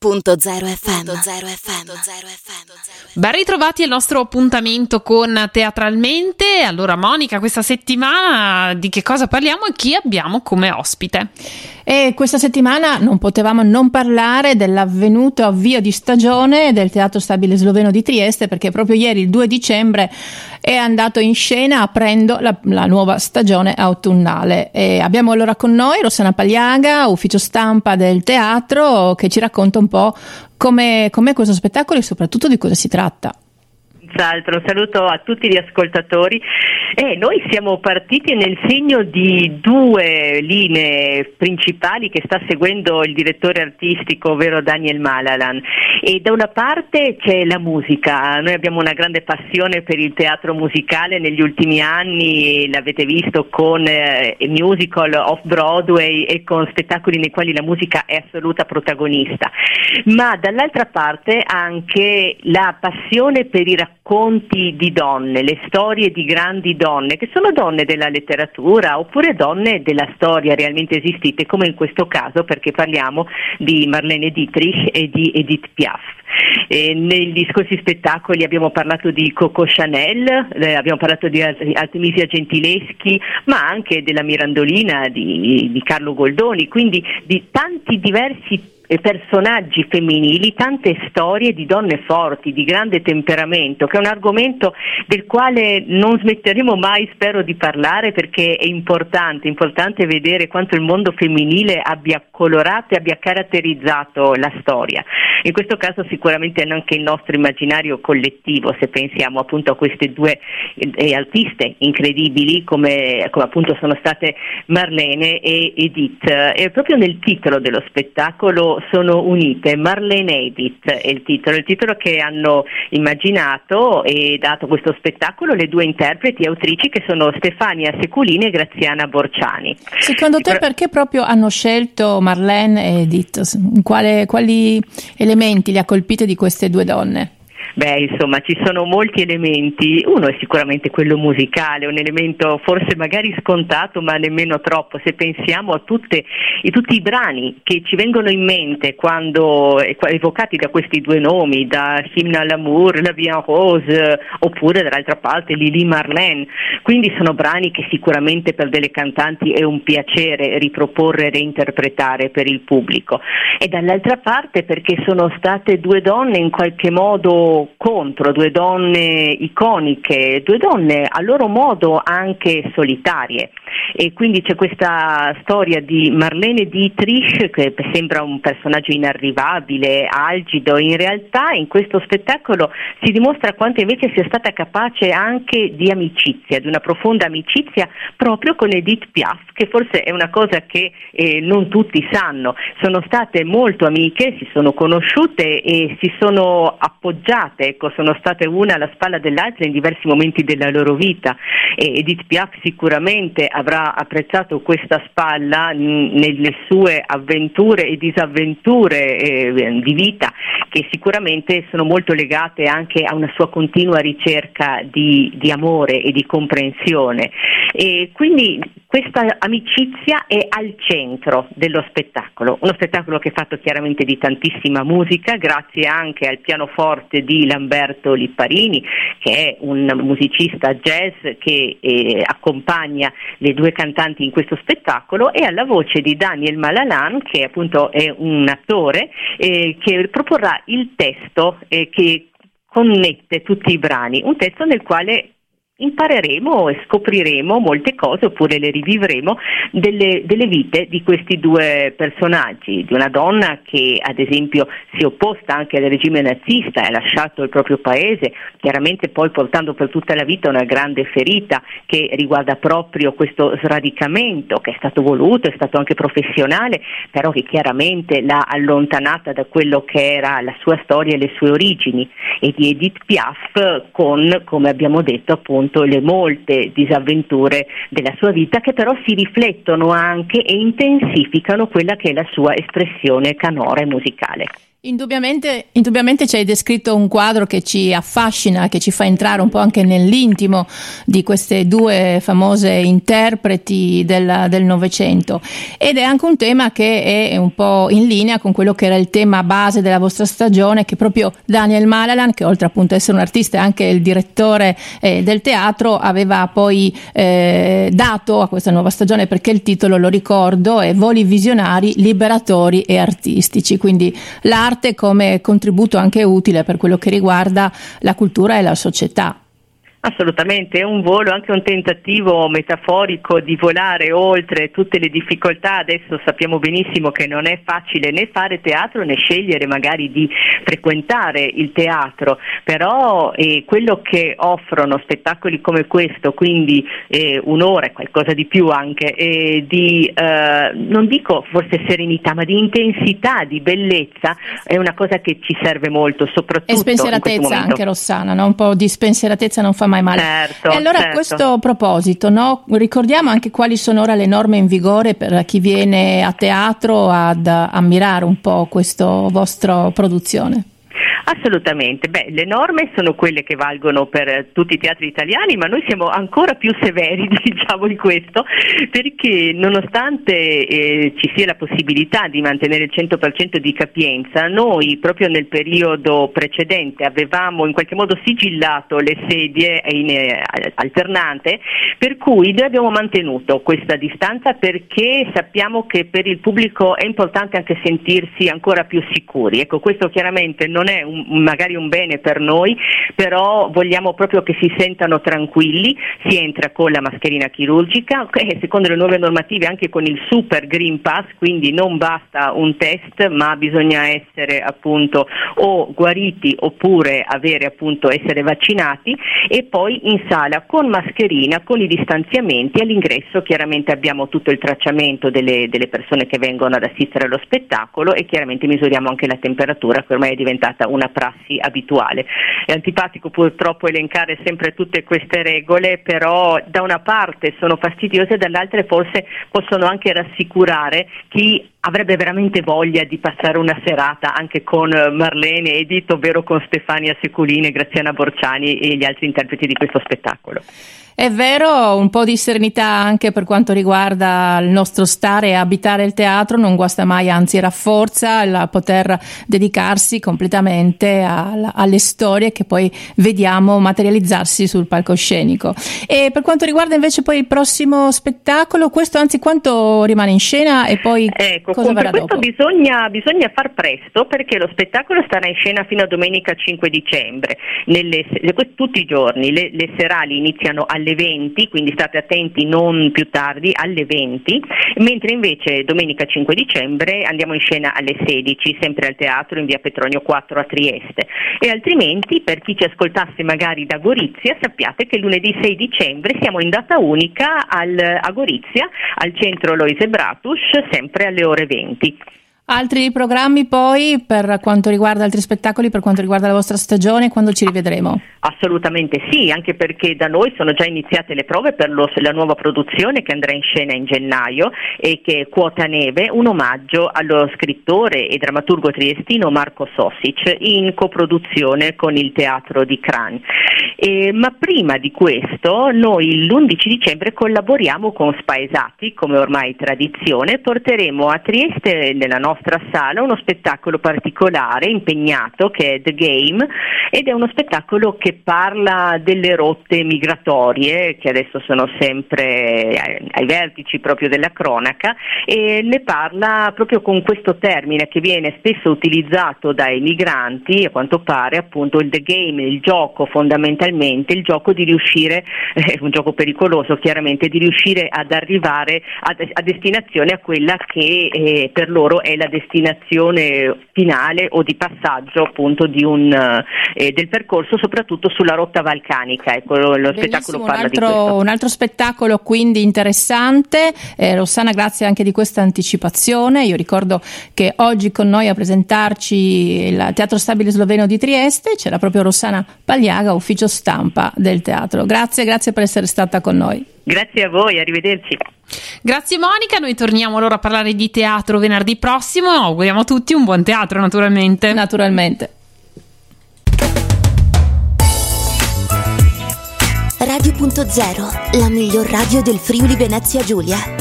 FM. Ben ritrovati al nostro appuntamento con Teatralmente. Allora, Monica, questa settimana di che cosa parliamo e chi abbiamo come ospite? E questa settimana non potevamo non parlare dell'avvenuto avvio di stagione del Teatro Stabile Sloveno di Trieste, perché proprio ieri, il 2 dicembre, è andato in scena aprendo la, la nuova stagione autunnale. E abbiamo allora con noi Rossana Pagliaga, ufficio stampa del teatro, che ci racconta un po' come com'è questo spettacolo e soprattutto di cosa si tratta. Senz'altro, un saluto a tutti gli ascoltatori. Eh, noi siamo partiti nel segno di due linee principali che sta seguendo il direttore artistico, ovvero Daniel Malalan. E da una parte c'è la musica, noi abbiamo una grande passione per il teatro musicale negli ultimi anni, l'avete visto con eh, musical off Broadway e con spettacoli nei quali la musica è assoluta protagonista, ma dall'altra parte anche la passione per i racconti racconti di donne, le storie di grandi donne, che sono donne della letteratura oppure donne della storia realmente esistite, come in questo caso perché parliamo di Marlene Dietrich e di Edith Piaf. Eh, negli scorsi spettacoli abbiamo parlato di Coco Chanel, eh, abbiamo parlato di Artemisia Gentileschi, ma anche della Mirandolina di, di Carlo Goldoni, quindi di tanti diversi personaggi femminili, tante storie di donne forti, di grande temperamento, che è un argomento del quale non smetteremo mai, spero, di parlare perché è importante, importante vedere quanto il mondo femminile abbia colorato e abbia caratterizzato la storia. In questo caso sicuramente anche il nostro immaginario collettivo, se pensiamo appunto a queste due eh, artiste incredibili come, come, appunto sono state Marlene e Edith. E proprio nel titolo dello spettacolo sono unite. Marlene Edith è il titolo, il titolo che hanno immaginato e dato questo spettacolo le due interpreti e autrici che sono Stefania Seculini e Graziana Borciani. Secondo te perché proprio hanno scelto Marlene e Edith? Quale, quali elementi li ha colpite di queste due donne? Beh, insomma, ci sono molti elementi. Uno è sicuramente quello musicale, un elemento forse magari scontato, ma nemmeno troppo. Se pensiamo a tutte, a tutti i brani che ci vengono in mente quando evocati da questi due nomi, da Hymne à l'amour, La Vie en Rose, oppure dall'altra parte Lili Marlene. Quindi sono brani che sicuramente per delle cantanti è un piacere riproporre e reinterpretare per il pubblico. E dall'altra parte perché sono state due donne in qualche modo contro due donne iconiche, due donne a loro modo anche solitarie. E quindi c'è questa storia di Marlene Dietrich che sembra un personaggio inarrivabile, algido, in realtà in questo spettacolo si dimostra quanto invece sia stata capace anche di amicizia, di una profonda amicizia proprio con Edith Piaf, che forse è una cosa che eh, non tutti sanno. Sono state molto amiche, si sono conosciute e si sono appoggiate ecco, sono state una alla spalla dell'altra in diversi momenti della loro vita e Edith Piaf sicuramente avrà apprezzato questa spalla nelle sue avventure e disavventure eh, di vita che sicuramente sono molto legate anche a una sua continua ricerca di, di amore e di comprensione. E quindi questa amicizia è al centro dello spettacolo, uno spettacolo che è fatto chiaramente di tantissima musica, grazie anche al pianoforte di Lamberto Lipparini, che è un musicista jazz che eh, accompagna le due cantanti in questo spettacolo, e alla voce di Daniel Malalan, che appunto è un attore, eh, che proporrà il testo eh, che connette tutti i brani, un testo nel quale impareremo e scopriremo molte cose oppure le rivivremo delle, delle, vite di questi due personaggi, di una donna che ad esempio si è opposta anche al regime nazista e ha lasciato il proprio paese, chiaramente poi portando per tutta la vita una grande ferita che riguarda proprio questo sradicamento che è stato voluto, è stato anche professionale, però che chiaramente l'ha allontanata da quello che era la sua storia e le sue origini. E di Edith Piaf con, come abbiamo detto appunto, appunto le molte disavventure della sua vita che però si riflettono anche e intensificano quella che è la sua espressione canora e musicale. Indubbiamente, indubbiamente, ci hai descritto un quadro che ci affascina, che ci fa entrare un po' anche nell'intimo di queste due famose interpreti del Novecento. Ed è anche un tema che è un po' in linea con quello che era il tema base della vostra stagione che proprio Daniel Malalan, che oltre appunto ad essere un artista è anche il direttore eh, del teatro, aveva poi eh, dato a questa nuova stagione perché il titolo, lo ricordo, è Voli visionari, liberatori e artistici, quindi l'arte l'arte come contributo anche utile per quello che riguarda la cultura e la società. Assolutamente, è un volo, anche un tentativo metaforico di volare oltre tutte le difficoltà. Adesso sappiamo benissimo che non è facile né fare teatro né scegliere magari di frequentare il teatro, però eh, quello che offrono spettacoli come questo, quindi eh, un'ora e qualcosa di più anche, eh, di eh, non dico forse serenità, ma di intensità, di bellezza, è una cosa che ci serve molto, soprattutto. E spensieratezza anche Rossana, no? un po' di spensieratezza non fa mai male. Certo, e allora certo. a questo proposito, no? ricordiamo anche quali sono ora le norme in vigore per chi viene a teatro ad ammirare un po' questa vostra produzione. Assolutamente, Beh, le norme sono quelle che valgono per tutti i teatri italiani, ma noi siamo ancora più severi diciamo di questo, perché nonostante eh, ci sia la possibilità di mantenere il 100% di capienza, noi proprio nel periodo precedente avevamo in qualche modo sigillato le sedie in eh, alternante, per cui noi abbiamo mantenuto questa distanza perché sappiamo che per il pubblico è importante anche sentirsi ancora più sicuri. Ecco, questo chiaramente non è un magari un bene per noi, però vogliamo proprio che si sentano tranquilli, si entra con la mascherina chirurgica e secondo le nuove normative anche con il super Green Pass, quindi non basta un test, ma bisogna essere appunto o guariti oppure avere appunto essere vaccinati e poi in sala con mascherina, con i distanziamenti all'ingresso chiaramente abbiamo tutto il tracciamento delle, delle persone che vengono ad assistere allo spettacolo e chiaramente misuriamo anche la temperatura che ormai è diventata una prassi abituale. È antipatico purtroppo elencare sempre tutte queste regole, però da una parte sono fastidiose, dall'altra forse possono anche rassicurare chi avrebbe veramente voglia di passare una serata anche con Marlene Edith, ovvero con Stefania Seculini, Graziana Borciani e gli altri interpreti di questo spettacolo. È vero, un po' di serenità anche per quanto riguarda il nostro stare e abitare il teatro non guasta mai, anzi rafforza il poter dedicarsi completamente a, alle storie che poi vediamo materializzarsi sul palcoscenico. E per quanto riguarda invece poi il prossimo spettacolo, questo anzi quanto rimane in scena e poi ecco, cosa verrà questo dopo? Bisogna, bisogna far presto perché lo spettacolo starà in scena fino a domenica 5 dicembre, Nelle, tutti i giorni, le, le serali iniziano alle alle 20, quindi state attenti non più tardi, alle 20, mentre invece domenica 5 dicembre andiamo in scena alle 16, sempre al teatro in via Petronio 4 a Trieste. E altrimenti per chi ci ascoltasse magari da Gorizia sappiate che lunedì 6 dicembre siamo in data unica al, a Gorizia, al centro Loise Bratus, sempre alle ore 20. Altri programmi poi per quanto riguarda altri spettacoli, per quanto riguarda la vostra stagione, quando ci rivedremo? Assolutamente sì, anche perché da noi sono già iniziate le prove per lo, la nuova produzione che andrà in scena in gennaio e che è Quota Neve, un omaggio allo scrittore e drammaturgo triestino Marco Sossic in coproduzione con il teatro di Cran. Eh, ma prima di questo noi l'11 dicembre collaboriamo con Spaesati, come ormai tradizione, porteremo a Trieste nella nostra nostra sala uno spettacolo particolare, impegnato, che è The Game, ed è uno spettacolo che parla delle rotte migratorie, che adesso sono sempre ai vertici proprio della cronaca, e ne parla proprio con questo termine che viene spesso utilizzato dai migranti, a quanto pare appunto il The Game, il gioco fondamentalmente, il gioco di riuscire, è un gioco pericoloso chiaramente, di riuscire ad arrivare a, a destinazione a quella che eh, per loro è la destinazione finale o di passaggio appunto un, eh, del percorso soprattutto sulla rotta balcanica. Ecco, lo, lo spettacolo parla altro, di questo. Un altro spettacolo quindi interessante. Eh, Rossana, grazie anche di questa anticipazione. Io ricordo che oggi con noi a presentarci il Teatro Stabile Sloveno di Trieste c'era proprio Rossana Pagliaga, ufficio stampa del teatro. Grazie, grazie per essere stata con noi. Grazie a voi, arrivederci. Grazie Monica, noi torniamo allora a parlare di teatro venerdì prossimo. Auguriamo a tutti un buon teatro naturalmente. Naturalmente. Radio.0, la miglior radio del Friuli Venezia Giulia.